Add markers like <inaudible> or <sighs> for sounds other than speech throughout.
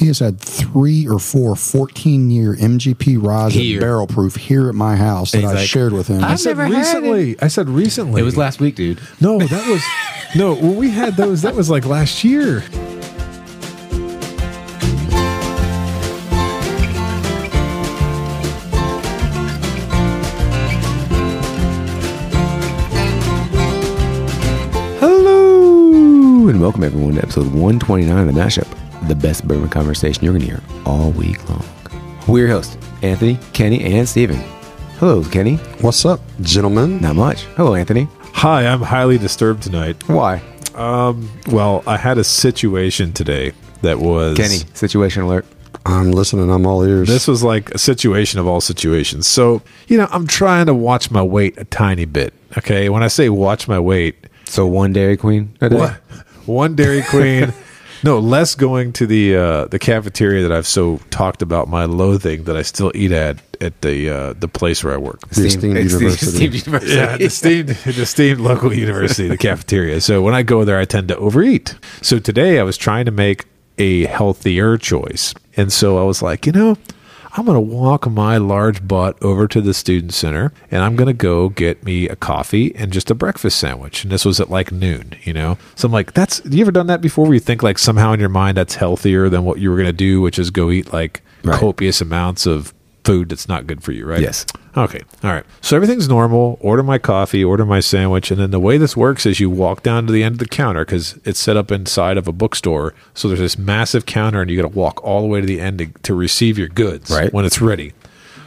He has had three or four 14 year MGP rosin Here. barrel proof here at my house that he's I like, shared with him. I said never had recently. I said recently. It was last week, dude. No, that was <laughs> no. When we had those, that was like last year. Hello and welcome everyone to episode 129 of the Mashup, the best bourbon conversation you're going to hear all week long. We're your hosts, Anthony, Kenny, and Steven. Hello, Kenny. What's up, gentlemen? Not much. Hello, Anthony. Hi, I'm highly disturbed tonight. Why? Um, well, I had a situation today that was Kenny, situation alert. I'm listening. I'm all ears. This was like a situation of all situations. So, you know, I'm trying to watch my weight a tiny bit. Okay. When I say watch my weight, So one Dairy Queen a day? What? One Dairy Queen. <laughs> no, less going to the uh, the cafeteria that I've so talked about my loathing that I still eat at at the uh, the place where I work. The esteemed it's the university. esteemed university. Yeah, the esteemed, the esteemed local university, the cafeteria. So when I go there, I tend to overeat. So today I was trying to make a healthier choice. And so I was like, you know, I'm going to walk my large butt over to the student center and I'm going to go get me a coffee and just a breakfast sandwich. And this was at like noon, you know? So I'm like, that's, you ever done that before where you think like somehow in your mind that's healthier than what you were going to do, which is go eat like Right. copious amounts of food that's not good for you, right? Yes. Okay. All right. So everything's normal. Order my coffee, order my sandwich. And then the way this works is you walk down to the end of the counter because it's set up inside of a bookstore. So there's this massive counter and you got to walk all the way to the end to, to receive your goods Right. when it's ready.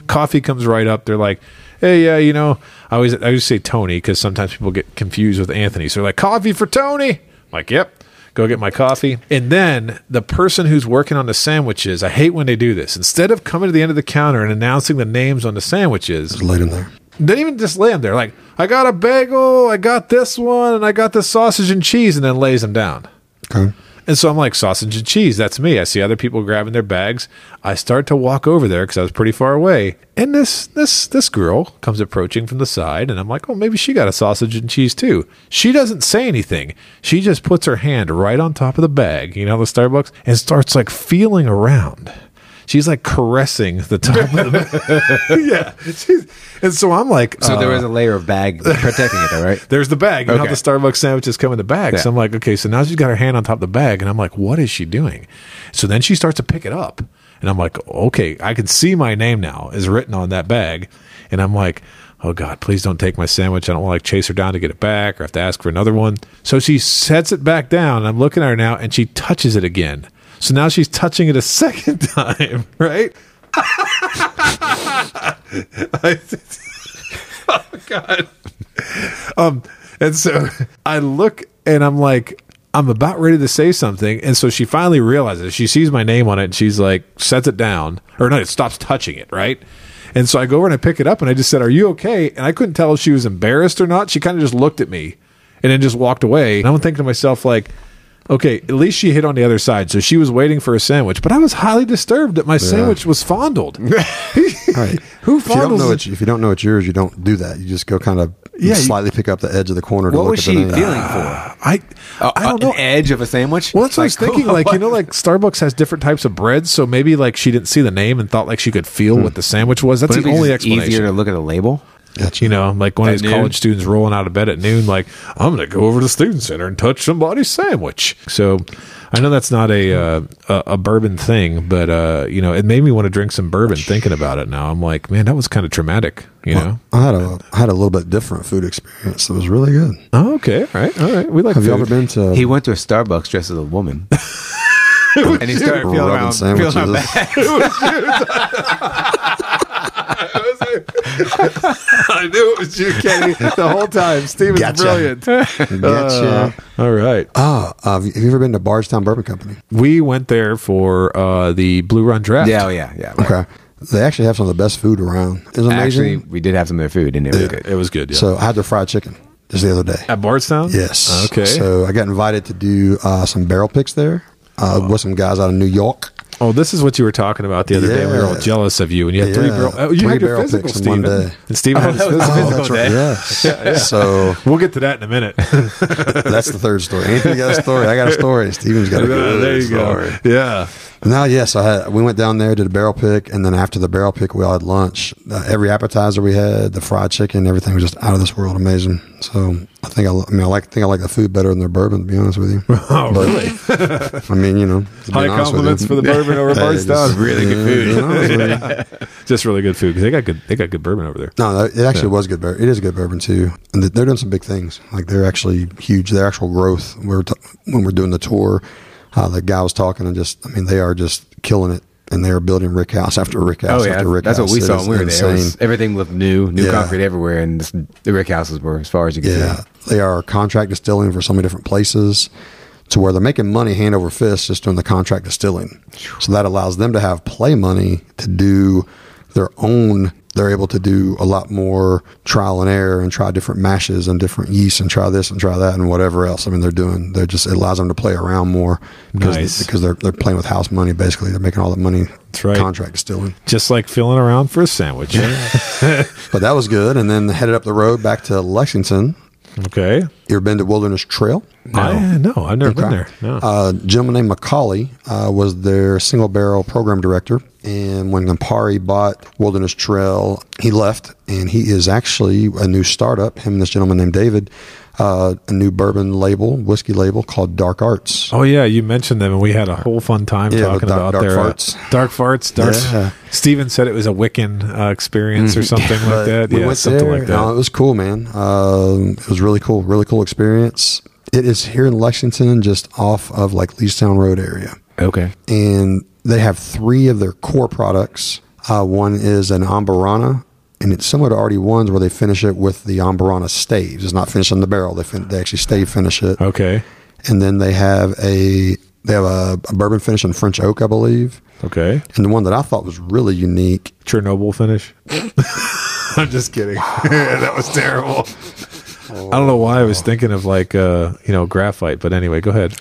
Coffee comes right up. They're like, hey, yeah, you know, I always, I always say Tony because sometimes people get confused with Anthony. So they're like, coffee for Tony. I'm like, yep. Go get my coffee. And then the person who's working on the sandwiches, I hate when they do this. Instead of coming to the end of the counter and announcing the names on the sandwiches, Just laid in there. they even just lay them there. Like, I got a bagel, I got this one, and I got the sausage and cheese, and then lays them down. Okay. And so I'm like, sausage and cheese, that's me. I see other people grabbing their bags. I start to walk over there because I was pretty far away. And this this this girl comes approaching from the side, and I'm like, oh, maybe she got a sausage and cheese too. She doesn't say anything. She just puts her hand right on top of the bag, you know, the Starbucks, and starts like feeling around. She's like caressing the top of the bag. <laughs> yeah. She's, and so I'm like, So there uh, was a layer of bag protecting it, though, right? <laughs> there's the bag. You know how the Starbucks sandwiches come in the bag. So I'm like, okay, so now she's got her hand on top of the bag, and I'm like, what is she doing? So then she starts to pick it up, and I'm like, okay, I can see my name now is written on that bag, and I'm like, oh god, please don't take my sandwich. I don't want to like chase her down to get it back, or have to ask for another one. So she sets it back down. I'm looking at her now, and she touches it again. So now she's touching it a second <laughs> time, right? <laughs> Oh god. Um, and so I look and I'm like, I'm about ready to say something. And so she finally realizes she sees my name on it and she's like, sets it down or no, it stops touching it. Right. And so I go over and I pick it up and I just said, Are you okay? And I couldn't tell if she was embarrassed or not. She kind of just looked at me and then just walked away. And I'm thinking to myself, like, okay, at least she hit on the other side. So she was waiting for a sandwich, but I was highly disturbed that my sandwich was fondled. <laughs> Right. <laughs> Who If you don't fondles know it? it's, if you don't know it's yours, you don't do that. You just go kind of Yeah, you- slightly pick up the edge of the corner. To What look was at she the name. feeling for? <sighs> I, Uh, I don't an know. edge of a sandwich? Well, that's what I was Like, thinking. <laughs> Like, you know, like Starbucks has different types of breads, so maybe like she didn't see the name and thought like she could feel what the sandwich was. That's Wouldn't the only explanation. easier to look at a label? You know, like one of these noon? college students rolling out of bed at noon, like I'm going to go over to the student center and touch somebody's sandwich. So I know that's not a uh, a, a bourbon thing, but uh, you know, it made me want to drink some bourbon thinking about it. Now I'm like, man, that was kind of traumatic. You know. I had a I had a little bit different food experience. It was really good. Oh, okay. All right. All right. We like. Have you ever been to? He went to a Starbucks dressed as a woman. <laughs> and he started feeling Rubbing around, sandwiches. feeling around <laughs> <laughs> <laughs> I knew it was you, Kenny, <laughs> the whole time. Steven's Gotcha. brilliant. <laughs> Gotcha. All right. Ah, uh, have you ever been to Bardstown Bourbon Company? We went there for uh, the Blue Run Draft. Yeah, oh, yeah, yeah. right. Okay. They actually have some of the best food around. It was amazing. Actually, we did have some of their food, and it was good. It was good. Yeah. So I had their fried chicken just the other day. At Bardstown? Yes. Okay. So I got invited to do uh, some barrel picks there uh, with some guys out of New York. Oh, this is what you were talking about the other day. We were all jealous of you. And you had three Yeah. barrel. Oh, you Three had your physical, picks in one Steven. day. And Steven had <laughs> his physical. that's right. day. Yes. So We'll get to that in a minute. <laughs> that's the third story. Anthony got a story. I got a story. Steven's got a good there you story. go. Yeah. No, yes, I had, we went down there did a barrel pick, and then after the barrel pick, we all had lunch. Uh, every appetizer we had, the fried chicken, everything was just out of this world amazing. So I think I, I mean I like think I like the food better than their bourbon. To be honest with you, <laughs> Oh, really? I mean you know High compliments for the bourbon over Bardstown. <laughs> <laughs> just- Really good food. honest with. Just really good food because they got good. They got good bourbon over there. No, it actually was good. Bourbon. It is good bourbon too, and they're doing some big things. Like they're actually huge. Their actual growth. We were t- when we're doing the tour, uh, the guy was talking, and just I mean they are just killing it, and they are building Rick House after Rick House Oh yeah, after Rick that's House. That's what we It saw when we were there. Was- insane. everything looked new, new Yeah. concrete everywhere, and this, the Rick houses were as far as you could Yeah, see. they are contract distilling for so many different places to where they're making money hand over fist just doing the contract distilling. So that allows them to have play money to do their own. They're able to do a lot more trial and error and try different mashes and different yeasts and try this and try that and whatever else. I mean, they're doing. They're just it allows them to play around more because Nice. because they're they're playing with house money. Basically, they're making all that money. That's right. Contract distilling. Just like feeling around for a sandwich. Yeah. <laughs> But that was good. And then headed up the road back to Lexington. Okay. You ever been to Wilderness Trail? I, no, I've never been there. No. Uh, a gentleman named Macaulay uh, was their single barrel program director. And when Campari bought Wilderness Trail, he left, and he is actually a new startup. Him and this gentleman named David, uh, a new bourbon label, whiskey label called Dark Arts. Oh yeah, you mentioned them, and we had a whole fun time Yeah, talking dark- about dark their uh, farts. dark farts. Dark. Yeah. Steven said it was a Wiccan uh, experience or something like that. we yeah, went something there. like that. No, it was cool, man. Um, it was really cool, really cool experience. It is here in Lexington, just off of like Leestown Road area. Okay. and they have three of their core products. Uh, one is an Amburana, and it's similar to RD1s where they finish it with the Amburana staves. It's not finished in the barrel; they fin- they actually stave finish it. okay. And then they have a they have a, a bourbon finish in French oak, I believe. Okay. And the one that I thought was really unique. Chernobyl finish. <laughs> I'm just kidding. <laughs> that was terrible. I don't know why I was thinking of like uh, you know graphite, but anyway, go ahead.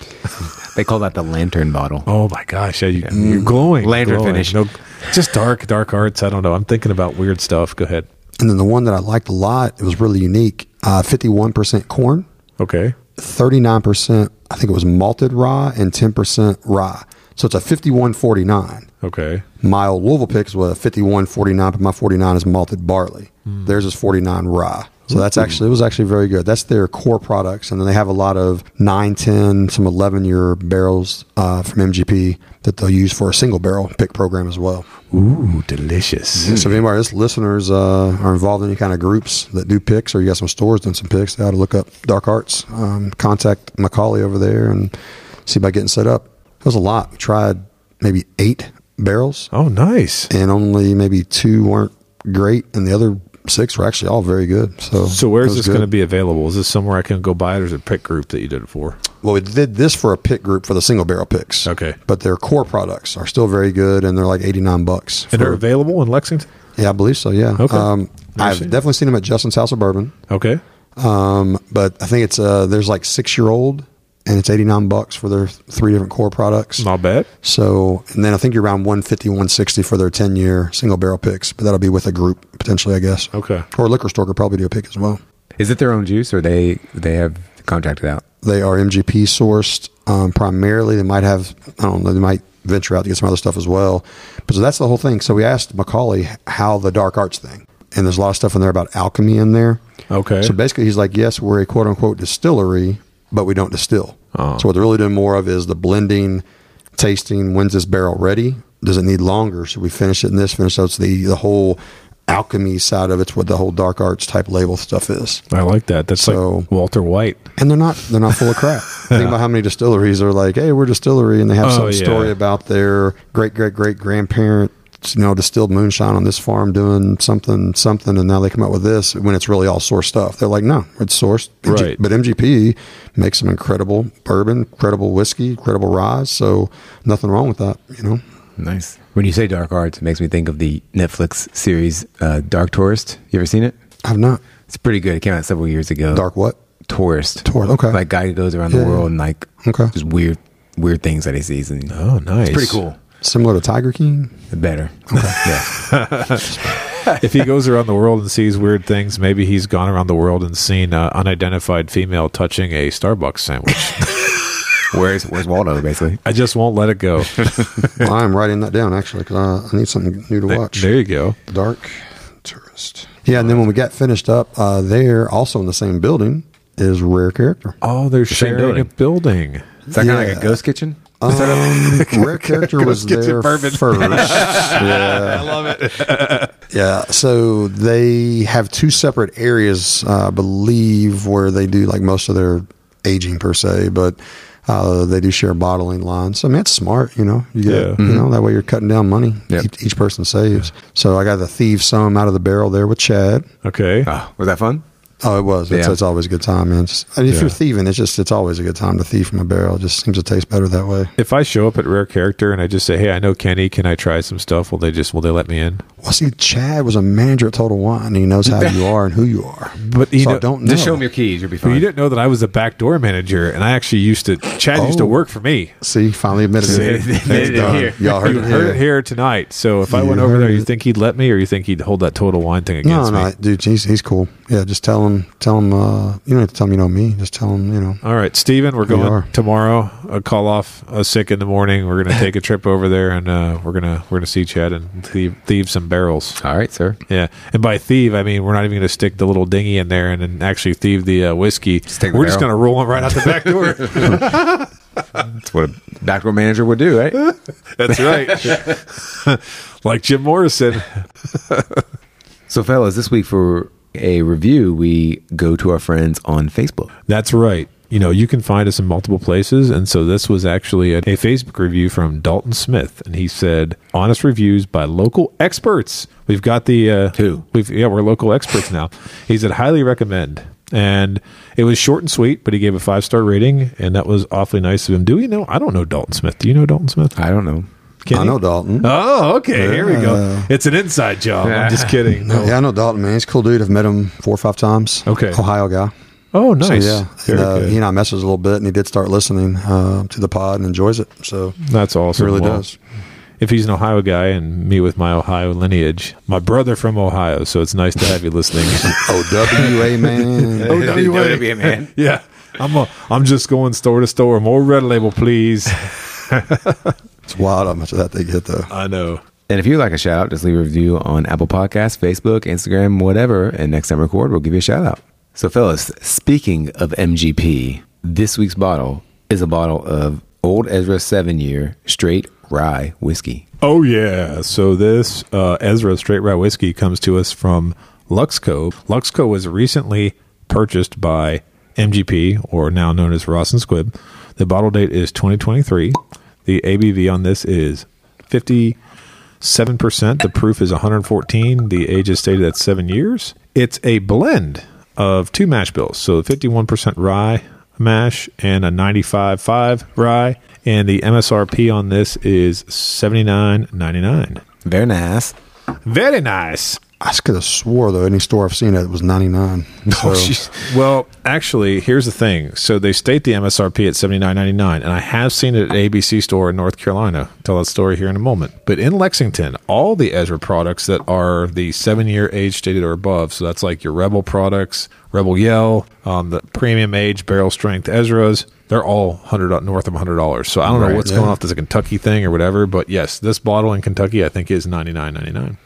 They call that the lantern bottle. Oh my gosh, yeah, you, you're glowing. Lantern glowing. finish. No, just dark, dark arts. I don't know. I'm thinking about weird stuff. Go ahead. And then the one that I liked a lot, it was really unique. Uh, Fifty-one percent corn, Okay. thirty-nine percent. I think it was malted rye, and ten percent rye. So it's a fifty-one forty-nine. Okay. My old Louisville picks was a 51 49, but my 49 is malted barley. Theirs is 49 rye. So that's actually, it was actually very good. That's their core products. And then they have a lot of 9, 10, some 11 year barrels uh, from MGP that they'll use for a single barrel pick program as well. Ooh, delicious. So if anybody, listeners uh, are involved in any kind of groups that do picks or you got some stores doing some picks, they ought to look up Dark Arts. Um, contact Macaulay over there and see about getting set up. It was a lot. We tried maybe eight barrels Oh, nice. and only maybe two weren't great, and the other six were actually all very good. So, So where's this going to be available? Is this somewhere I can go buy it, or is it a pick group that you did it for? Well, we did this for a pick group for the single barrel picks. Okay. but their core products are still very good, and they're like eighty nine bucks. And for- they're available in Lexington. yeah, I believe so. Yeah. Okay. Um, I've seen definitely seen them at Justin's House of Bourbon. Okay. Um, but I think it's uh, there's like six year old, and it's eighty nine bucks for their three different core products. Not bad. So, and then I think you're around 150, 160 for their 10 year single barrel picks, but that'll be with a group potentially, I guess. Okay. Or a liquor store could probably do a pick as well. Is it their own juice, or they they have contracted out? They are MGP sourced um, primarily. They might have, I don't know, they might venture out to get some other stuff as well. But so that's the whole thing. So we asked Macaulay how the dark arts thing, and there's a lot of stuff in there about alchemy in there. Okay. So basically, he's like, yes, we're a quote unquote distillery, but we don't distill. Oh. So what they're really doing more of is the blending, tasting. When's this barrel ready? Does it need longer? Should we finish it in this? Finish so it's the the whole alchemy side of it's what the whole dark arts type label stuff is. I like that. That's So- like Walter White. And they're not they're not full of crap. <laughs> Think about how many distilleries are like, hey, we're a distillery, and they have Oh, some yeah. story about their great great great grandparents, you know, distilled moonshine on this farm doing something something, and now they come up with this when it's really all source stuff. They're like, no, it's sourced. MG Right. But MGP makes some incredible bourbon, incredible whiskey, incredible rye. So nothing wrong with that, you know. Nice. When you say dark arts, it makes me think of the Netflix series uh, Dark Tourist. You ever seen it? I've not It's pretty good. It came out several years ago. dark what? Tourist. Tourist, okay. Like guy who goes around Yeah, the world and like Okay. just weird weird things that he sees and Oh, nice. it's pretty cool. Similar to Tiger King. Better. <laughs> Yeah. if he goes around the world and sees weird things, maybe he's gone around the world and seen uh, unidentified female touching a Starbucks sandwich. <laughs> Where's Where's Waldo? Basically, I just won't let it go. <laughs> I'm writing that down actually because I, I need something new to watch. there you go. Dark Tourist. Yeah, and then when we got finished up uh, there, also in the same building, is Rare Character. Oh, they're same sharing a building. is that kind of like a ghost kitchen? Um, <laughs> Rare Character was Kitchen there first. yeah, <laughs> I love it. yeah. So they have two separate areas, uh, I believe, where they do like most of their aging per se, but uh, they do share bottling lines. I mean, it's smart, you know. You get, Yeah. you know, that way you're cutting down money. Yep. Each, each person saves. So I got the thieve some out of the barrel there with Chad. Okay. Oh, was that fun? Oh, it was. It's, Yeah. it's always a good time, man. Just, and if Yeah. you're thieving, it's just it's always a good time to thieve from a barrel. It just seems to taste better that way. If I show up at Rare Character and I just say, "Hey, I know Kenny. Can I try some stuff?" Will they just will they let me in? Well, see, Chad was a manager at Total Wine. And he knows how <laughs> you are and who you are. But you so I know- don't know. Just show him your keys. You'll be But fine. you didn't know that I was a backdoor manager, and I actually used to. Chad used to Oh. work for me. See, finally admitted it. admitted It's it done. here. Y'all heard you it heard here. it here tonight. So if I went over heard there, you think he'd let me, or you think he'd hold that Total Wine thing No, against no, me? dude, he's he's cool. Yeah, just tell him, tell him. Uh, you don't have to tell him you know me. Just tell him, you know. All right, Steven, we're going are. tomorrow. A call off a sick in the morning. We're gonna take a <laughs> trip over there, and uh, we're gonna we're gonna see Chad and thieve, thieve some barrels. All right, sir. Yeah, and by thieve, I mean we're not even going to stick the little dinghy in there and then actually thieve the uh, whiskey. take the we're just going to roll it right out the back door. <laughs> <laughs> That's what a backdoor manager would do, right? That's right. like Jim Morrison. so, fellas, this week for a review, we go to our friends on Facebook. That's right. You know, you can find us in multiple places. And so this was actually a, a Facebook review from Dalton Smith. And he said, honest reviews by local experts. We've got the. Uh, Who? We've, yeah, we're local experts now. <laughs> He said, highly recommend. And it was short and sweet, but he gave a five star rating. And that was awfully nice of him. Do we know? I don't know Dalton Smith. Do you know Dalton Smith? I don't know. Can I know Dalton. Oh, okay. Here we go. It's an inside job. I'm just kidding. No. <laughs> Yeah, I know Dalton, man. He's a cool dude. I've met him four or five times. Okay. Ohio guy. Oh, So, nice. yeah, Very and, uh, good. he and I messaged a little bit, and he did start listening uh, to the pod and enjoys it. So That's he awesome. really Well, does. if he's an Ohio guy and me with my Ohio lineage, my brother from Ohio, so it's nice to have you listening. <laughs> OWA man. <laughs> OWA, man. yeah, I'm a, I'm just going store to store. More red label, please. It's wild how much of that they get though. I know. And if you'd like a shout out, just leave a review on Apple Podcasts, Facebook, Instagram, whatever. And next time we record, we'll give you a shout out. So, fellas, speaking of MGP, this week's bottle is a bottle of Old Ezra seven year straight rye whiskey. Oh yeah. So this uh, Ezra Straight Rye Whiskey comes to us from Luxco. Luxco was recently purchased by MGP, or now known as Ross and Squibb. The bottle date is 2023. The ABV on this is 57%. The proof is 114. The age is stated at seven years. It's a blend of two mash bills. So 51% rye mash and a 95.5 rye. And the MSRP on this is 79.99. Very nice. Very nice. I could have swore though any store I've seen it it was ninety nine. <laughs> Oh, Well, actually, here's the thing. So they state the MSRP at seventy nine ninety nine, and I have seen it at ABC store in North Carolina. Tell that story here in a moment. But in Lexington, all the Ezra products that are the seven year age stated or above, so that's like your Rebel products, Rebel Yell, um, the premium age barrel strength Ezra's. They're all hundred north of hundred dollars. So I don't know what's yeah. going off. There's a Kentucky thing or whatever. But yes, this bottle in Kentucky I think is ninety nine ninety nine.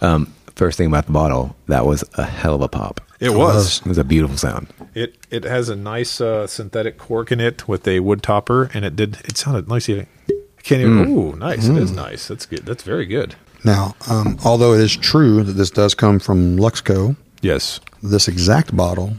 Um, first thing about the bottle, that was a hell of a pop. It was. It was a beautiful sound. It it has a nice uh, synthetic cork in it with a wood topper, and it did. It sounded nice. I can't even. Ooh, nice! It is nice. That's good. That's very good. now, um, although it is true that this does come from Luxco, Yes. this exact bottle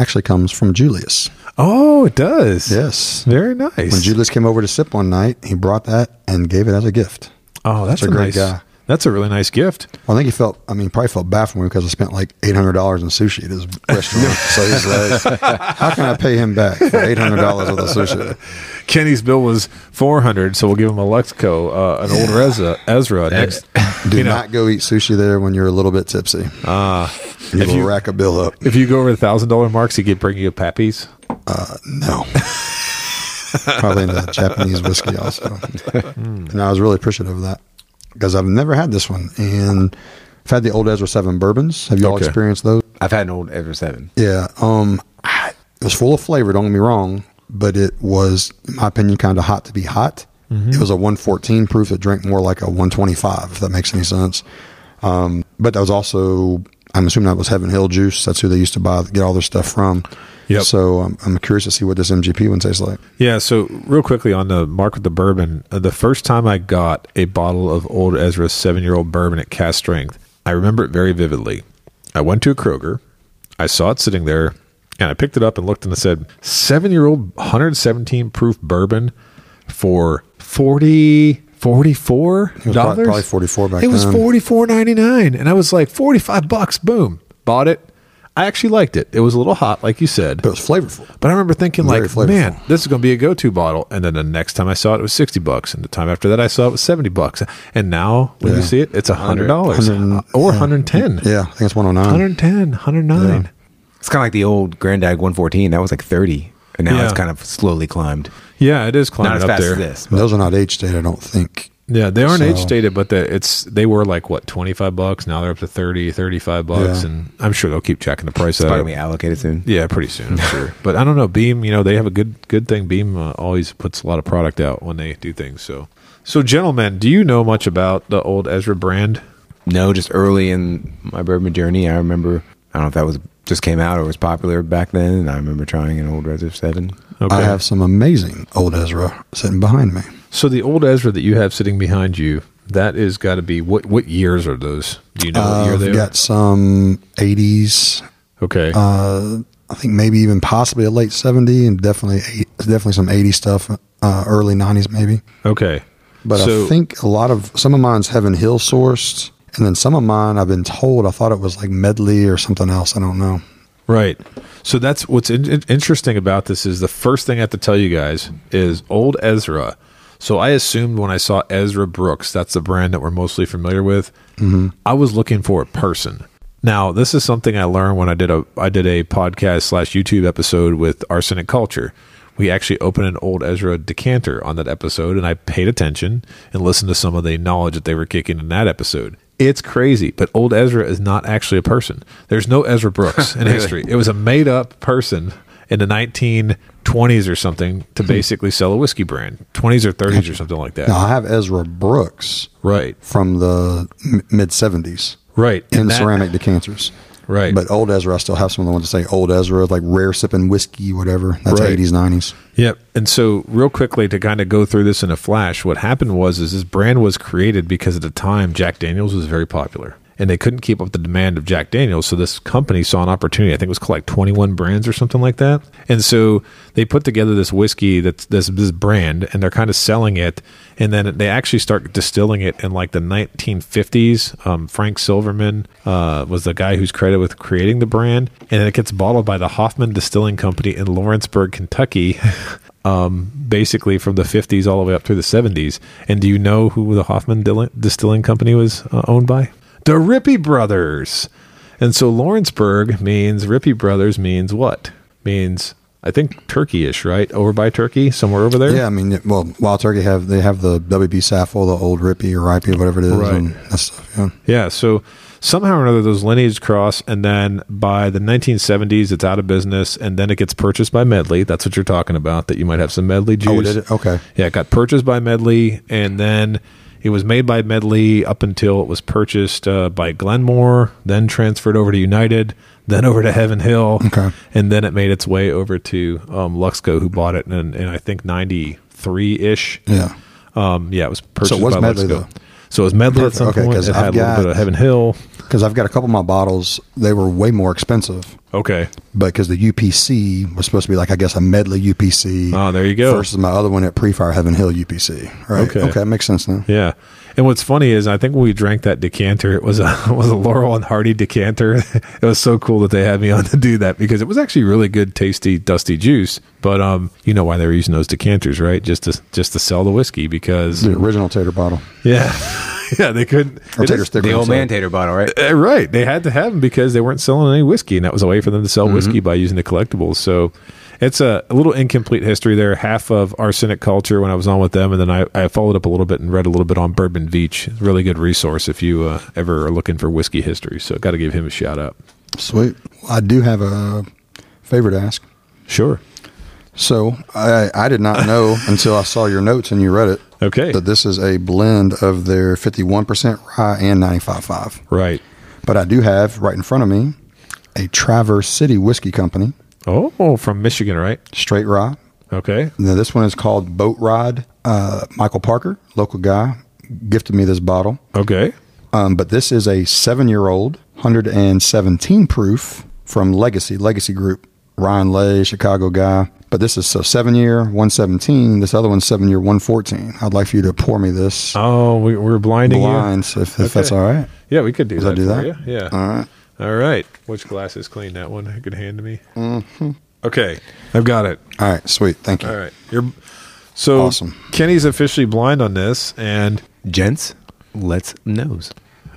actually comes from Julius. Oh, it does. Yes. Very nice. When Julius came over to sip one night, he brought that and gave it as a gift. oh, that's, That's a, a great nice, guy. That's a really nice gift. Well, I think he felt, I mean, probably felt bad for me because I spent like $800 in sushi at his restaurant. <laughs> so he's like, how can I pay him back for $800 of the sushi? Kenny's bill was four hundred, so we'll give him a Lexco, uh, an older Ezra. Ezra next. Do You know- not go eat sushi there when you're a little bit tipsy. Ah, You if will you- rack a bill up. if you go over the thousand dollar marks, he could bring you a Pappy's. No. <laughs> Probably in the Japanese whiskey also. And I was really appreciative of that because I've never had this one. And I've had the old Ezra 7 bourbons. Have you all Okay. experienced those? I've had an old Ezra 7. Yeah. Um, I- it was full of flavor, don't get me wrong. but it was, in my opinion, kind of hot to be hot. Mm-hmm. It was a 114 proof that drank more like a 125, if that makes any sense. Um, but that was also, I'm assuming that was Heaven Hill Juice. That's who they used to buy, get all their stuff from. Yep. So um, I'm curious to see what this MGP one tastes like. Yeah, so real quickly on the mark with the bourbon, uh, the first time I got a bottle of Old Ezra seven year old bourbon at cast strength, I remember it very vividly. I went to a Kroger, I saw it sitting there, and I picked it up and looked and it said seven year old 117 proof bourbon for 40 44 probably- dollars probably 44 back it was 44.99 and i was like 45 bucks boom bought it i actually liked it it was a little hot like you said But it was flavorful. but I remember thinking, Very like, flavorful. man, this is going to be a go-to bottle. And then the next time I saw it, it was sixty bucks, and the time after that, I saw it was seventy bucks. And now, when you see it, it's hundred dollars 100 or yeah. one hundred ten. Yeah, I think it's 109. 110, 109. Yeah. It's kind of like the old Granddad 114. That was like 30. And now Yeah. it's kind of slowly climbed. Yeah, it is Not climbing as up fast there. as this. Those are not age state, I don't think. Yeah, they aren't So- age stated, but the, it's they were like what twenty five bucks. Now they're up to 30, 35 bucks, Yeah. and I'm sure they'll keep checking the price It's out. probably be allocated soon. Yeah, pretty soon, I'm <laughs> sure. But I don't know. Beam, you know, they have a good good thing. Beam uh, always puts a lot of product out when they do things. So, so gentlemen, do you know much about the old Ezra brand? No, just early in my bourbon journey, I remember, I don't know if that was just came out or was popular back then. And I remember trying an old Ezra 7. Okay. I have some amazing old Ezra sitting behind me. So the old Ezra that you have sitting behind you, that is got to be what what years are those? Do you know what Uh, year they I've are? got some 80s, Okay. uh, I think maybe even possibly a late 70 and definitely definitely some 80 stuff, uh, early 90s maybe. okay. But so, I think a lot of some of mine's Heaven Hill sourced, and then some of mine I've been told I thought it was like Medley or something else. I don't know. Right. So that's what's in- interesting about this is the first thing I have to tell you guys is old Ezra. So I assumed when I saw Ezra Brooks, that's the brand that we're mostly familiar with. Mm-hmm. I was looking for a person. Now this is something I learned when I did a I did a podcast slash YouTube episode with Arsenic Culture. We actually opened an old Ezra decanter on that episode, and I paid attention and listened to some of the knowledge that they were kicking in that episode. It's crazy, but old Ezra is not actually a person. There's no Ezra Brooks in <laughs> history. It was a made up person in the 1920s or something to mm-hmm. basically sell a whiskey brand, 20s or 30s or something like that. Now I have Ezra Brooks Right, from the m- mid 70s right. in And that- ceramic decanters. Right. But old Ezra, I still have some of the ones that say old Ezra, like rare sipping whiskey, whatever. That's Right. 80s, 90s. Yep. And so, real quickly to kind of go through this in a flash, what happened was is this brand was created because at the time Jack Daniels was very popular, and they couldn't keep up the demand of Jack Daniels. So this company saw an opportunity. I think it was called like Twenty One Brands or something like that. And so they put together this whiskey that's this this brand, and they're kind of selling it. And then they actually start distilling it in like the 1950s. Um, Frank Silverman uh, was the guy who's credited with creating the brand, and it gets bottled by the Hoffman Distilling Company in Lawrenceburg, Kentucky. <laughs> um, basically from the 50s all the way up through the 70s. And do you know who the Hoffman Distilling Company was uh, owned by? The Ripy Brothers. And so Lawrenceburg means Ripy Brothers means what? Means I think Turkey-ish, right? Over by Turkey, somewhere over there. Yeah, I mean, well, Wild Turkey have they have the WB Saffell, the old Rippy or Ripey, or whatever it is, Right. and that stuff. Yeah. Yeah, so somehow or another those lineage cross, and then by the 1970s, it's out of business, and then it gets purchased by Medley. That's what you're talking about. That you might have some Medley oh, juice. Oh, did it? Okay. Yeah, it got purchased by Medley, and then it was made by Medley up until it was purchased uh, by Glenmore, then transferred over to United, then over to Heaven Hill, Okay. and then it made its way over to um, Luxco, who bought it in, in I think '93 ish. Yeah. Um, yeah, it was purchased so it was by Medley, Luxco. though. So it was Medley Perfect. at some Okay, point. It had I've a little bit of Heaven Hill. Because I've got a couple of my bottles, they were way more expensive. Okay. But because the UPC was supposed to be like, I guess, a Medley UPC. Oh, there you go. Versus my other one at Pre-Fire Heaven Hill UPC. Right. Okay. Okay. That makes sense now. Yeah. And what's funny is I think when we drank that decanter, it was a <laughs> it was a Laurel and Hardy decanter. <laughs> it was so cool that they had me on to do that because it was actually really good, tasty, dusty juice. But um, you know why they were using those decanters, right? Just to just to sell the whiskey because The original Tater bottle. yeah, <laughs> <laughs> yeah, they couldn't. Or it Tater is- sticker. The I'm old man tater bottle, right? Uh, right. They had to have them because they weren't selling any whiskey, and that was a way for them to sell whiskey by using the collectibles. So it's a, a little incomplete history there. Half of arsenic culture when I was on with them, and then I, I followed up a little bit and read a little bit on Bourbon Veach. Really good resource if you uh, ever are looking for whiskey history. So got to give him a shout out. Sweet. I do have a favor to ask. Sure. So I, I did not know <laughs> until I saw your notes and you read it Okay. that this is a blend of their 51% rye and 95.5. Right. But I do have right in front of me a Traverse City Whiskey Company, Oh, from Michigan, right? straight rye. Okay. Now, this one is called Boat Ride. Uh, Michael Parker, local guy, gifted me this bottle. Okay. Um, but this is a seven year old, 117 proof from Legacy, Legacy Group. Ryan Lay, Chicago guy. But this is so seven year, 117. This other one's seven year, 114. I'd like for you to pour me this Oh, we, we're blinding you. blinds if, if that's all right. Yeah, we could do Does that. that do for that? You. Yeah. All right. All right. Which glass is clean? That one. You could hand to me. Mm-hmm. Okay. I've got it. All right. Sweet. Thank you. All right. You're so Awesome. Kenny's officially blind on this, and Gents, let's nose.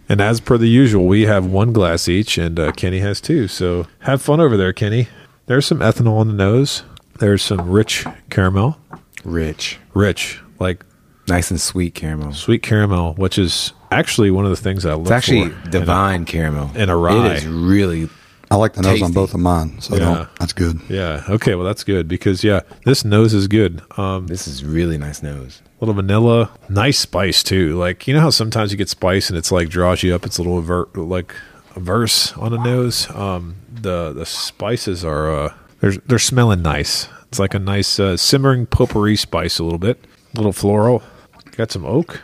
and as per the usual, we have one glass each, and uh, Kenny has two. So have fun over there, Kenny. There's some ethanol on the nose. There's some rich caramel, Rich. rich like Nice and sweet caramel. sweet caramel, which is actually one of the things I look It's actually for in a- divine caramel. in a rye. It is really I like the nose on both of mine. So Yeah. that's good. Yeah. Okay. Well, that's good because yeah, this nose is good. Um, this is really nice nose. little vanilla, nice spice too. Like you know how sometimes you get spice and it's like draws you up. It's a little aver- like a verse on the nose. Um, the the spices are uh, they're they're smelling nice. It's like a nice uh, simmering potpourri spice a little bit, a little floral. Got some oak.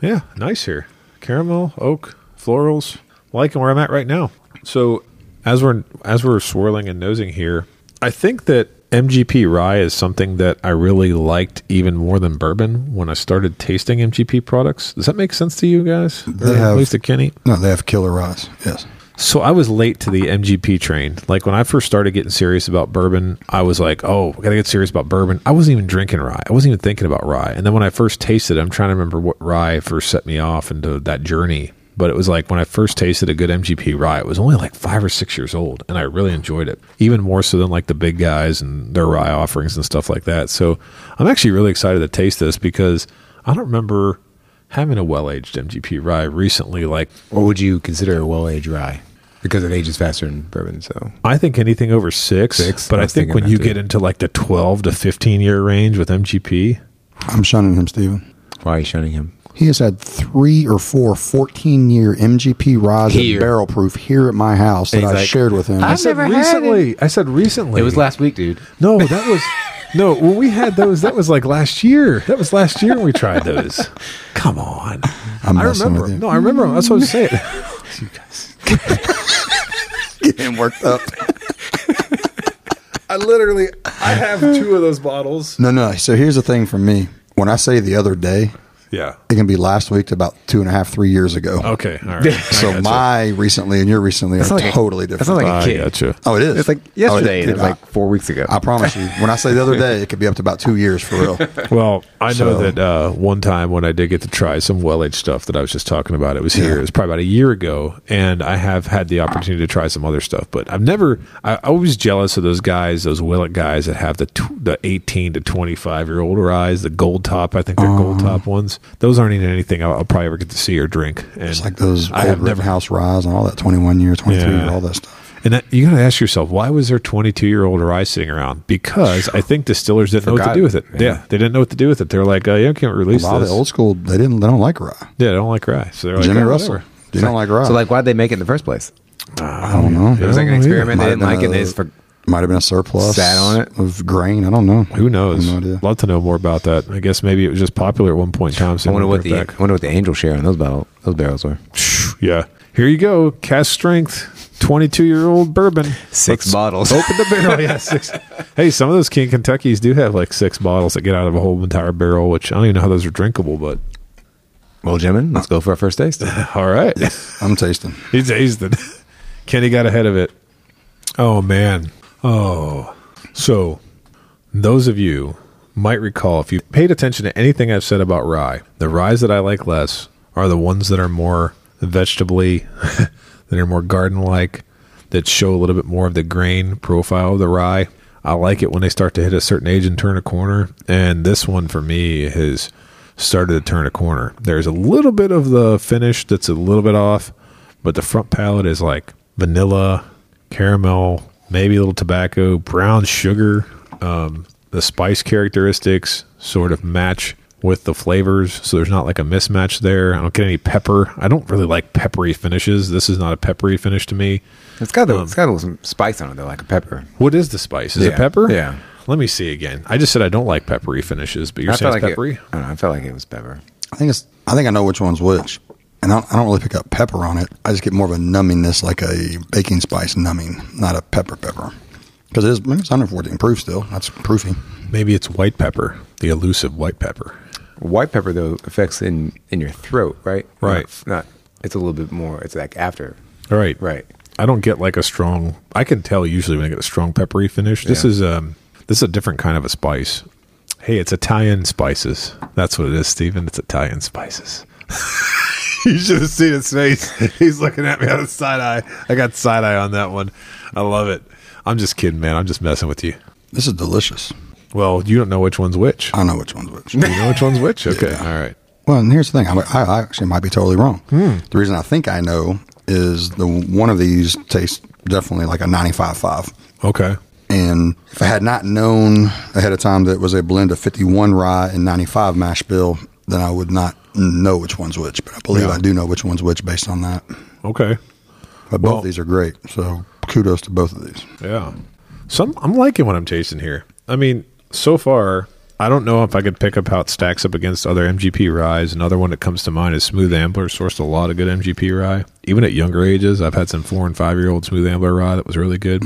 Yeah, nice here. Caramel, oak, florals. Liking where I'm at right now. So as we're as we're swirling and nosing here, I think that MGP rye is something that I really liked even more than bourbon when I started tasting MGP products. Does that make sense to you guys? They Or have- at least to Kenny. No, they have killer ryes. Yes. So I was late to the MGP train. Like when I first started getting serious about bourbon, I was like, "Oh, I gotta get serious about bourbon." I wasn't even drinking rye. I wasn't even thinking about rye. And then when I first tasted, it, I'm trying to remember what rye first set me off into that journey. But it was like when I first tasted a good MGP rye, it was only like five or six years old, and I really enjoyed it, even more so than like the big guys and their rye offerings and stuff like that. So I'm actually really excited to taste this because I don't remember having a well aged MGP rye recently. Like What would you consider a well aged rye? Because it ages faster than bourbon, so I think anything over six. Six? But I I, think when you too. get into like the 12 to 15 year range with MGP, I'm shunning him, Steven. why are you shunning him? He has had three or four 14 year MGP ryes barrel proof here at my house that I like, shared with him. I said recently. I said recently. It was last week, dude. No, <laughs> that was no. When we had those, that was like last year. That was last year when we tried those. <laughs> Come on, I'm I remember. with you. No, I remember. 'em. That's what I was saying. <laughs> Getting worked up. <laughs> I literally, I have two of those bottles. No, no. So here's the thing for me. When I say the other day, Yeah. it can be last week to about two and a half, three years ago. Okay. All right. <laughs> So gotcha. my recently and your recently are like totally that different. sounds like a I kid. gotcha. oh, it is. It's like Oh, yesterday. it- it was I- like four weeks ago. I promise you. When I say the other day, it could be up to about two years for real. <laughs> Well, I know that uh, one time when I did get to try some well aged stuff that I was just talking about, it was here. Yeah. It was probably about a year ago, and I have had the opportunity to try some other stuff. But I've never. I, I was jealous of those guys, those Willet guys that have the tw- the eighteen to twenty five year old eyes, the gold top. I think they're gold Uh-huh. top ones. Those aren't even anything I'll, I'll probably ever get to see or drink. And It's like those I old have never. Rittenhouse Ryes and all that 21 year, 23 year, Yeah. all that stuff. And that, you got to ask yourself, why was there 22 year old rye sitting around? Because I think distillers didn't know what to do with it. Yeah. Yeah. they didn't know what to do with it. They're like, uh, yeah, I can't release. A release lot of the old school, they didn't, they don't like rye. Yeah, I don't like rye. So they're like, Jimmy "Oh, Russell, whatever." you don't like rye. so, like, why'd they make it in the first place? I don't know. It was like an Oh, yeah. experiment. They didn't like been it. They just for, Might have been a surplus Sat on it? of grain. I don't know. Who knows? I have no idea. Love to know more about that. I guess maybe it was just popular at one point in time. So I wonder what the it I wonder what the angel share on those barrel those barrels were. yeah. Here you go, cast strength, twenty-two year old bourbon, Six Let's bottles. Open the barrel. <laughs> Yeah, six. hey, some of those King Kentuckies do have like six bottles that get out of a whole entire barrel, which I don't even know how those are drinkable. But Well, gentlemen, let's go for our first taste. <laughs> all right, I'm tasting. <laughs> he tasted. Kenny got ahead of it. Oh man. Oh. So, those of you might recall if you paid attention to anything I've said about rye, the ryes that I like less are the ones that are more vegetably, <laughs> that are more garden-like, that show a little bit more of the grain profile of the rye. I like it when they start to hit a certain age and turn a corner, and this one for me has started to turn a corner. There's a little bit of the finish that's a little bit off, but the front palate is like vanilla, caramel, maybe a little tobacco, brown sugar. Um, the spice characteristics sort of match with the flavors, so there's not like a mismatch there. I don't get any pepper. I don't really like peppery finishes. This is not a peppery finish to me. It's got the, it's got some spice on it though, like a pepper. What is the spice? Is Yeah. it pepper? Yeah. Let me see again. I just said I don't like peppery finishes, but you're I saying felt it's like peppery. It, I don't know. I felt like it was pepper. I think it's. I think I know which one's which, and I don't, I don't really pick up pepper on it. I just get more of a nummingness, like a baking spice numbing, not a pepper pepper. Because it is, I mean, it's 114 proof still. That's proofy. Maybe it's white pepper, the elusive white pepper. White pepper though affects in in your throat, right? Right. Not, not- it's a little bit more. It's like after. All right. Right. I don't get like a strong. I can tell usually when I get a strong peppery finish. This Yeah. is um this is a different kind of a spice. Hey, it's Italian spices. That's what it is, Stephen. It's Italian spices. <laughs> you should have seen his face. <laughs> He's looking at me on a side eye. I got side eye on that one. I love it. I'm just kidding, man. I'm just messing with you. This is delicious. Well, you don't know which one's which. I know which one's which. You know which one's which? <laughs> Okay. All right. Well, and here's the thing. I, I actually might be totally wrong. Hmm. The reason I think I know is the one of these tastes definitely like a 95.5. Okay. And if I had not known ahead of time that it was a blend of 51 rye and 95 mash bill, then I would not know which one's which. But I believe Yeah. I do know which one's which based on that. Okay. But Well- both of these are great. So kudos to both of these. Yeah. Some I'm liking what I'm tasting here. I mean, so far, I don't know if I could pick up how it stacks up against other MGP ryes. Another one that comes to mind is Smooth Ambler. Sourced a lot of good MGP rye. Even at younger ages, I've had some four and five year old Smooth Ambler rye that was really good.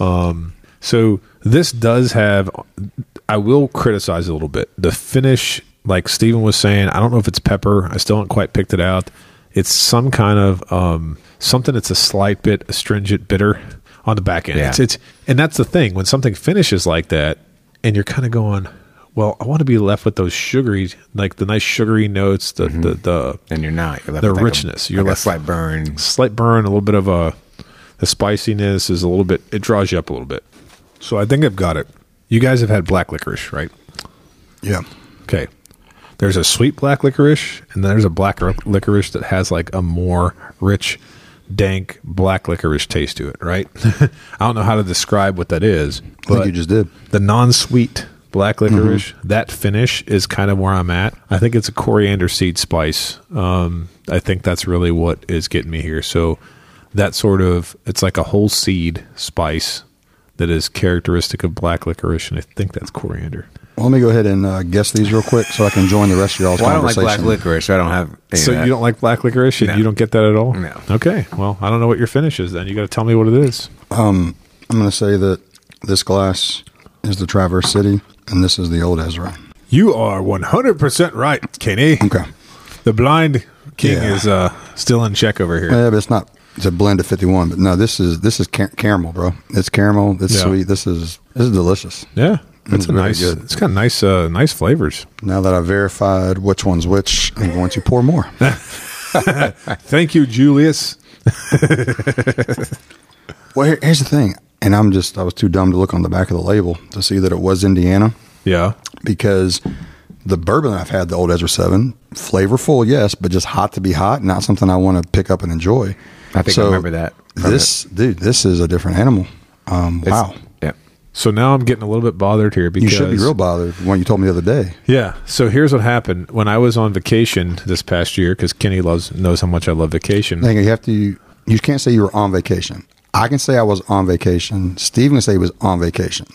Um, so this does have. I will criticize a little bit. The finish, like Steven was saying, I don't know if it's pepper. I still haven't quite picked it out. It's some kind of um, something that's a slight bit astringent, bitter on the back end. Yeah. It's, it's and that's the thing when something finishes like that, and you're kind of going, well, I want to be left with those sugary, like the nice sugary notes, the the, the And you're not. You're left The with like a- richness. You're like a left- slight burn. slight burn, a little bit of a the spiciness is a little bit. It draws you up a little bit. So I think I've got it. You guys have had black licorice, right? Yeah. Okay. There's a sweet black licorice, and then there's a black licorice that has like a more rich, dank black licorice taste to it, right? <laughs> I don't know how to describe what that is, I think but you just did. the non-sweet black licorice, that finish is kind of where I'm at. I think it's a coriander seed spice. Um, I think that's really what is getting me here. So that sort of it's like a whole seed spice that is characteristic of black licorice, and I think that's coriander. Well, let me go ahead and uh, guess these real quick so I can join the rest of y'all's Well, I don't like conversation. black licorice. So I don't have. any So of that. you don't like black licorice? No. You don't get that at all? No. Okay. Well, I don't know what your finish is. Then you got to tell me what it is. Um, I'm going to say that this glass is the Traverse City and this is the Old Ezra. You are 100% right, Kenny. Okay. The blind king Yeah. is uh, still in check over here. Yeah, but it's not. It's a blend of 51, but no, this is this is car- caramel, bro. It's caramel. It's Yeah. sweet. This is this is delicious. Yeah, it's Mm, a nice. good. It's got nice, uh, nice flavors. Now that I've verified which one's which, I'm going to pour more. <laughs> <laughs> Thank you, Julius. <laughs> well, here, here's the thing, and I'm just I was too dumb to look on the back of the label to see that it was Indiana Yeah, because the bourbon I've had, the Old Ezra Seven, flavorful, yes, but just hot to be hot, not something I want to pick up and enjoy. I think I remember that from This dude, this is a different animal. Um, wow, Yeah. So now I'm getting a little bit bothered here because you because should be real bothered when you told me the other day. Yeah. So here's what happened when I was on vacation this past year because Kenny loves knows how much I love vacation. I think you have to. You can't say you were on vacation. I can say I was on vacation. Steve can say he was on vacation.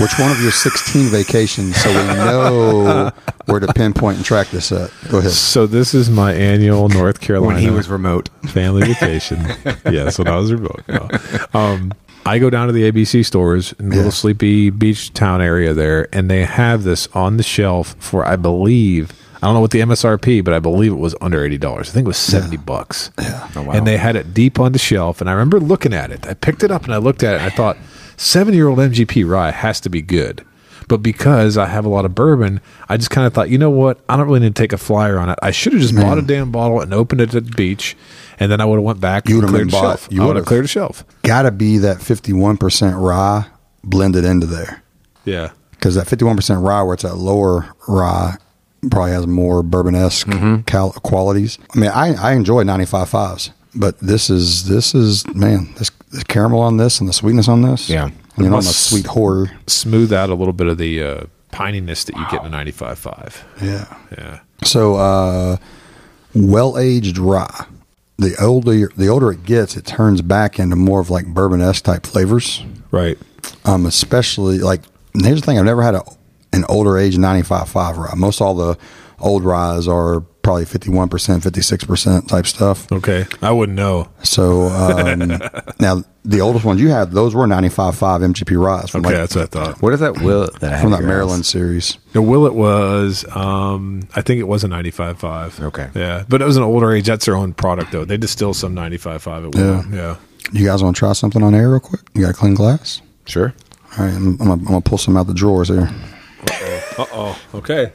Which one of your <laughs> 16 vacations so we know where to pinpoint and track this at? Go ahead. So this is my annual North Carolina When he was remote. family vacation. yes, when I was remote. No. Um, I go down to the ABC stores in the Yeah. little sleepy beach town area there, and they have this on the shelf for I believe I don't know what the MSRP, but I believe it was under eighty dollars. I think it was seventy bucks. Yeah, Oh, wow. and they had it deep on the shelf, and I remember looking at it. I picked it up and I looked at it, and I thought, seven-year-old MGP rye has to be good. But because I have a lot of bourbon, I just kind of thought, you know what? I don't really need to take a flyer on it. I should have just bought a damn bottle and opened it at the beach, and then I would have went back You would've cleared the bought- shelf. you would have cleared the shelf. Got to be that 51% rye blended into there. Yeah. Because that 51% rye, where it's that lower rye, probably has more bourbon esque mm-hmm. cal- qualities. I mean, I, I enjoy 95 fives, but this is, this is, man, this, the caramel on this and the sweetness on this. Yeah. I mean, must- almost sweet horror. Smooth out a little bit of the uh, pininess that you get in a 95.5. Yeah. Yeah. So, uh, well aged rye. The older the older it gets, it turns back into more of like bourbon esque type flavors. Right. Um, especially like here's the thing: I've never had a, an older age 95.5 rye. Most all the old ryes are probably 51 percent, 56 percent type stuff. Okay. I wouldn't know. So um, <laughs> now the oldest ones you had, those were 95.5 MGP ryes from Okay, like, that's what I thought. What is that will that from that Maryland house? series. The Willett was, um, I think it was a 95.5. Okay. Yeah. But it was an older age. That's their own product, though. They distill some 95.5 at Willett. Yeah. You guys want to try something on air real quick? You got a clean glass? Sure. All right, I'm, I'm, gonna, I'm gonna pull some out the drawers here. Uh oh. Okay.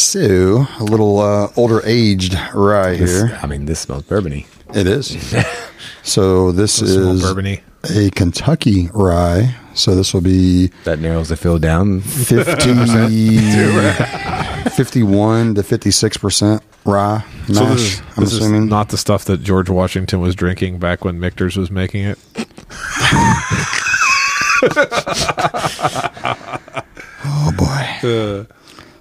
So a little uh, older aged rye This- here. I mean, this smells bourbony. It is. <laughs> so this is bourbony. a Kentucky rye. So this will be That narrows the fill down. 50, <laughs> <laughs> 51 to 56% rye mash, So this, is, I'm this is assuming. not the stuff that George Washington was drinking back when Michter's was making it. oh, boy.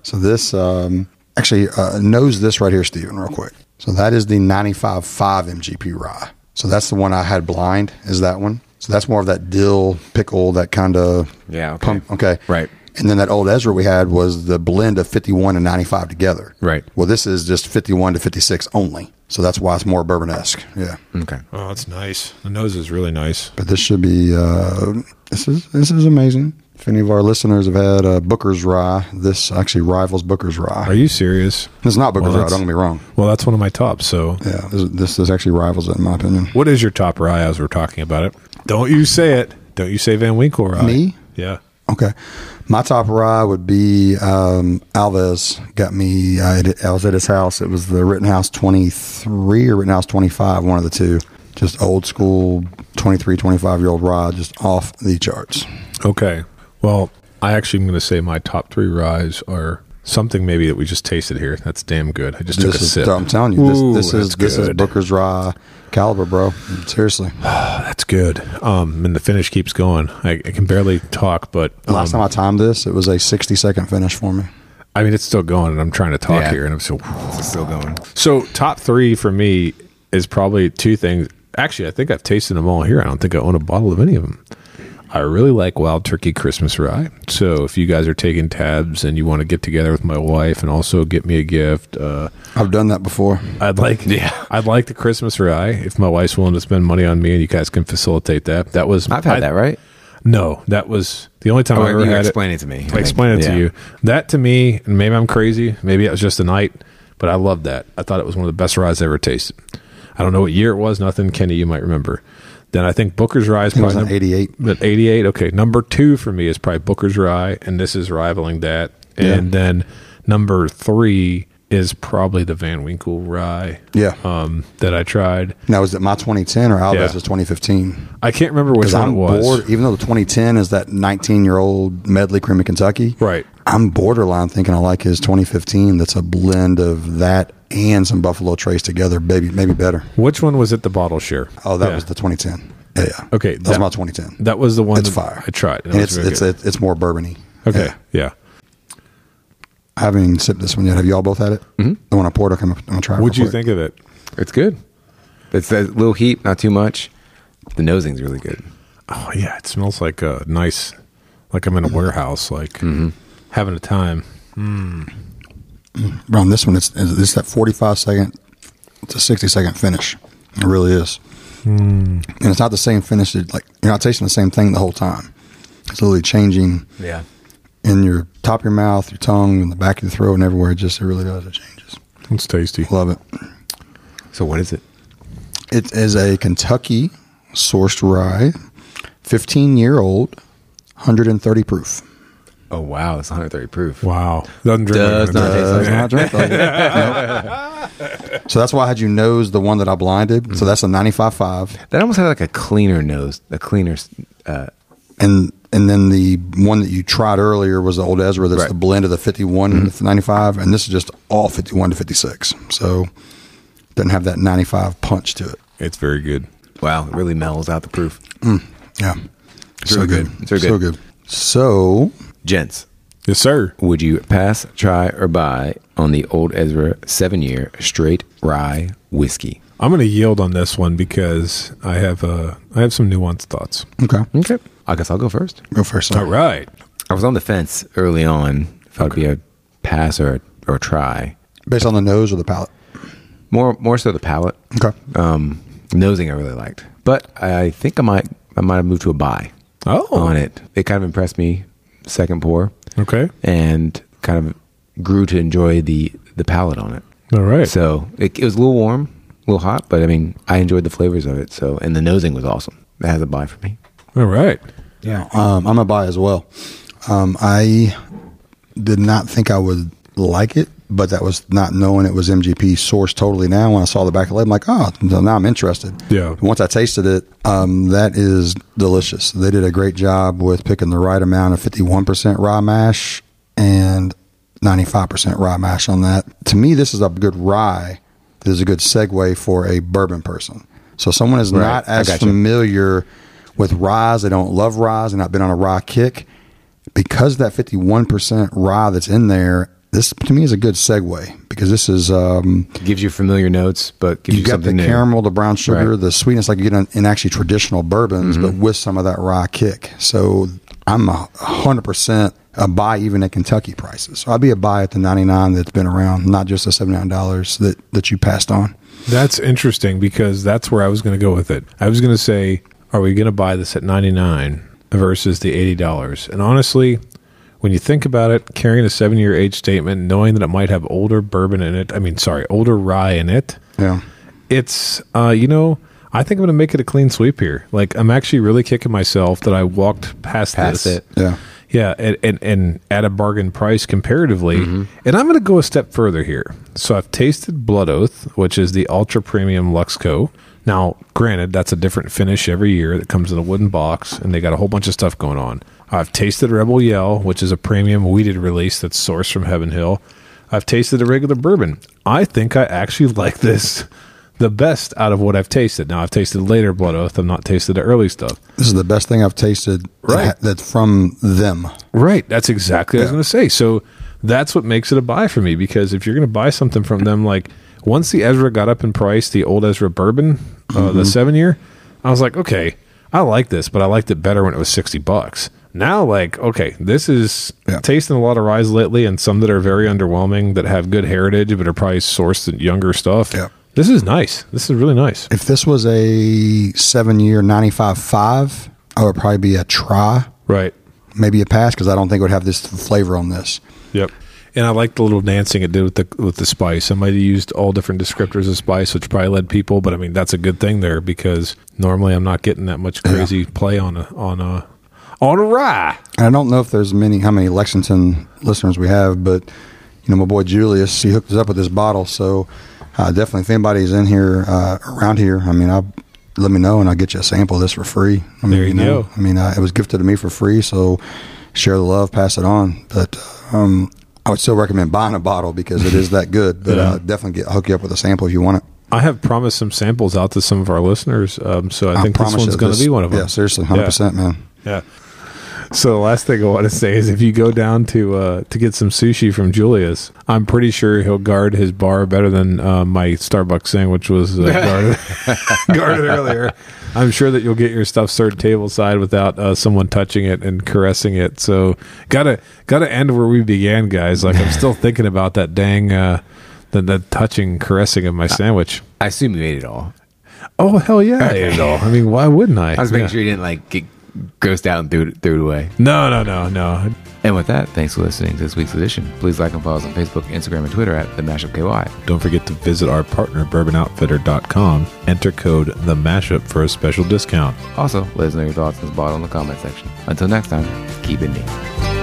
So this, um, actually, uh, nose this right here, Stephen, real quick. So that is the 95.5 MGP rye. So that's the one I had blind, is that one. So that's more of that dill, pickle, that kind of Yeah, okay. pump. Okay. Right. And then that old Ezra we had was the blend of 51 and 95 together. Right. Well, this is just 51 to 56 only. So that's why it's more bourbon esque. Yeah. Okay. Oh, that's nice. The nose is really nice. But this should be, uh, this is, this is amazing. If any of our listeners have had uh, Booker's Rye, this actually rivals Booker's Rye. Are you serious? It's not Booker's Well, Rye, don't get me wrong. Well, that's one of my tops. So, Yeah, this, this, this actually rivals it in my opinion. what is your top rye as we're talking about it? Don't you say it. Don't you say Van Winkle rye. Me? Yeah. Okay. My top rye would be um, Alves. Got me, I, I was at his house. It was the Rittenhouse 23 or Rittenhouse 25, one of the two. Just old school 23, 25 year old rye, just off the charts. Okay. Well, I actually am going to say my top three ryes are something maybe that we just tasted here. That's damn good. I just took a is, sip. I'm telling you, Ooh, this, this is that's this is good. Booker's rye caliber, bro. Seriously. <sighs> That's good. Um, and the finish keeps going. I, I can barely talk, but um, Last time I timed this, it was a 60 second finish for me. I mean, it's still going, and I'm trying to talk Yeah. here, and I'm so. <sighs> It's still going. So top three for me is probably two things. Actually, I think I've tasted them all here. I don't think I own a bottle of any of them. I really like Wild Turkey Christmas Rye. So if you guys are taking tabs and you want to get together with my wife and also get me a gift, uh, I've done that before. I'd like <laughs> Yeah. I'd like the Christmas Rye if my wife's willing to spend money on me and you guys can facilitate that. That was I've had I- that, right? No, that was the only time Oh, I ever you had explain it. it to me. I I explain it Yeah. to you. That to me, and maybe I'm crazy. Maybe it was just a night, but I loved that. I thought it was one of the best ryes I ever tasted. I don't know what year it was. Nothing, Kenny, you might remember. Then I think Booker's Rye is was probably an 88. But 88, okay. Number two for me is probably Booker's Rye, and this is rivaling that. And then number three is probably the Van Winkle Rye. Yeah. Um, that I tried. Now, is it my 2010 or Alves' Yeah. 2015? I can't remember which one I'm it was. bored, even though the 2010 is that 19 year old medley cream of Kentucky. Right. I'm borderline thinking I like his 2015. That's a blend of that and some Buffalo Trace together. Maybe, maybe better. Which one was it? The bottle share. Oh, that Yeah. was the 2010. Yeah, yeah. Okay, that, was my 2010. That was the one It's that fire. I tried. and That it's it's very good. it's more bourbony. okay. Yeah. Yeah. I haven't even sipped this one yet. Have you all both had it? Mm-hmm. The one I poured. Okay, I'm gonna try. it What'd you quick. think of it? It's good. It's a little heat, not too much. The nosing's really good. Oh yeah, it smells like a nice, like I'm in a warehouse, like Mm-hmm. having a time. Around this one, it's it's that 45 second to 60 second finish. It really is. Hmm. And it's not the same finish. That, like you're not tasting the same thing the whole time. It's literally changing Yeah. in your top of your mouth, your tongue, in the back of your throat, and everywhere. It just it really does. It changes. It's tasty. Love it. So what is it? It is a Kentucky sourced rye, 15 year old, 130 proof. Oh wow, it's 130 proof. Wow, doesn't drink Does like not taste like not drink like it. <laughs> Nope. So that's why I had you nose the one that I blinded. So mm-hmm. that's a 95.5. That almost had like a cleaner nose, a cleaner. Uh, and and then the one that you tried earlier was the old Ezra. That's Right. the blend of the 51 mm-hmm. and the 95, and this is just all 51 to 56. So doesn't have that 95 punch to it. It's very good. wow, it really mellows out the proof. Mm, yeah, It's so really good. good. It's really so good. good. So Gents, Yes, sir. would you pass, try, or buy on the Old Ezra seven year straight rye whiskey? I'm going to yield on this one because I have uh, I have some nuanced thoughts. okay, Okay. I guess I'll go first. go first. All right. I was on the fence early on if I'd be a pass or, or try. Based on the nose or the palate. More more so the palate. Okay. Um, nosing I really liked, but I think I might I might have moved to a buy Oh. on it. It kind of impressed me second pour Okay. and kind of grew to enjoy the the palate on it. All right. So it, it was a little warm, a little hot, but I mean I enjoyed the flavors of it. So and the nosing was awesome. That has a buy for me. All right. Yeah, um, I'm a buy as well. Um, I did not think I would like it, but that was not knowing it was MGP sourced totally. Now, when I saw the back of the label, I'm like, oh, now I'm interested. Yeah. Once I tasted it, um, that is delicious. They did a great job with picking the right amount of 51% rye mash and 95% rye mash on that. To me, this is a good rye. This is a good segue for a bourbon person. So someone is Right. not as gotcha. familiar with ryes. They don't love ryes. They're not been on a rye kick. Because that 51% rye that's in there, this to me is a good segue because this is um, Gives you familiar notes, but gives you you, got the new. caramel, the brown sugar, Right. Mm-hmm. the sweetness like you get in, in actually traditional bourbons, but with some of that rye kick. So I'm a hundred percent a buy even at Kentucky prices. So I'd be a buy at the ninety nine that's been around, not just the seventy nine dollars that that you passed on. That's interesting because that's where I was going to go with it. I was going to say, are we going to buy this at 99 versus the $80? And honestly, when you think about it, carrying a seven year age statement, knowing that it might have older bourbon in it, I mean, sorry, older rye in it, Yeah. it's, uh, you know, I think I'm going to make it a clean sweep here. Like, I'm actually really kicking myself that I walked past, Past this. it. Yeah. Yeah, and, and, and at a bargain price comparatively. And I'm going to go a step further here. So I've tasted Blood Oath, which is the ultra premium Luxco. Now, granted, that's a different finish every year that comes in a wooden box, and they got a whole bunch of stuff going on. I've tasted Rebel Yell, which is a premium wheated release that's sourced from Heaven Hill. I've tasted a regular bourbon. I think I actually <laughs> like this the best out of what I've tasted. Now, I've tasted later Blood Oath. I've not tasted the early stuff. This is the best thing I've tasted Right. ha- that's from them. Right. That's exactly what I was going to say. So that's what makes it a buy for me because if you're going to buy something from them, like once the Ezra got up in price, the old Ezra bourbon, uh, Mm-hmm. the seven year, I was like, okay, I like this, but I liked it better when it was 60 bucks. Now, like, okay, this is Yeah. tasting a lot of ryes lately and some that are very underwhelming that have good heritage but are probably sourced in younger stuff. Yeah. This is nice. This is really nice. If this was a seven year ninety five five, I would probably be a try, Right. maybe a pass because I don't think it would have this flavor on this. Yep. And I like the little dancing it did with the with the spice. I might have used all different descriptors of spice, which probably led people, but I mean that's a good thing there because normally I'm not getting that much crazy play on a on a on a rye. And I don't know if there's many how many Lexington listeners we have, but you know my boy Julius he hooked us up with this bottle. So uh, definitely, if anybody's in here uh, around here, I mean, I'll let me know and I'll get you a sample of this for free. I mean, There you know, go. I mean, uh, it was gifted to me for free, so share the love, pass it on. But um, I would still recommend buying a bottle because it is that good. But <laughs> Yeah. uh, definitely get hook you up with a sample if you want it. I have promised some samples out to some of our listeners, um, so I, think this one's going to be one of them. Yeah, seriously, hundred percent, man. Yeah. So the last thing I want to say is if you go down to uh, to get some sushi from Julius, I'm pretty sure he'll guard his bar better than uh, my Starbucks sandwich was uh, guarded, <laughs> guarded earlier. I'm sure that you'll get your stuff served tableside without uh, someone touching it and caressing it. So gotta gotta end where we began, guys. Like I'm still thinking about that dang uh, the, the touching caressing of my sandwich. I assume you ate it all. Oh hell yeah, I <laughs> ate it all. I mean, why wouldn't I? I was making Yeah. sure you didn't like get grossed down and threw it, threw it away. No, no, no, no. And with that, thanks for listening to this week's edition. Please like and follow us on Facebook, Instagram, and Twitter at the Mashup KY. Don't forget to visit our partner, bourbonoutfitter.com. Enter code The Mashup for a special discount. Also, let us know your thoughts on this bottle in the comment section. Until next time, keep it neat.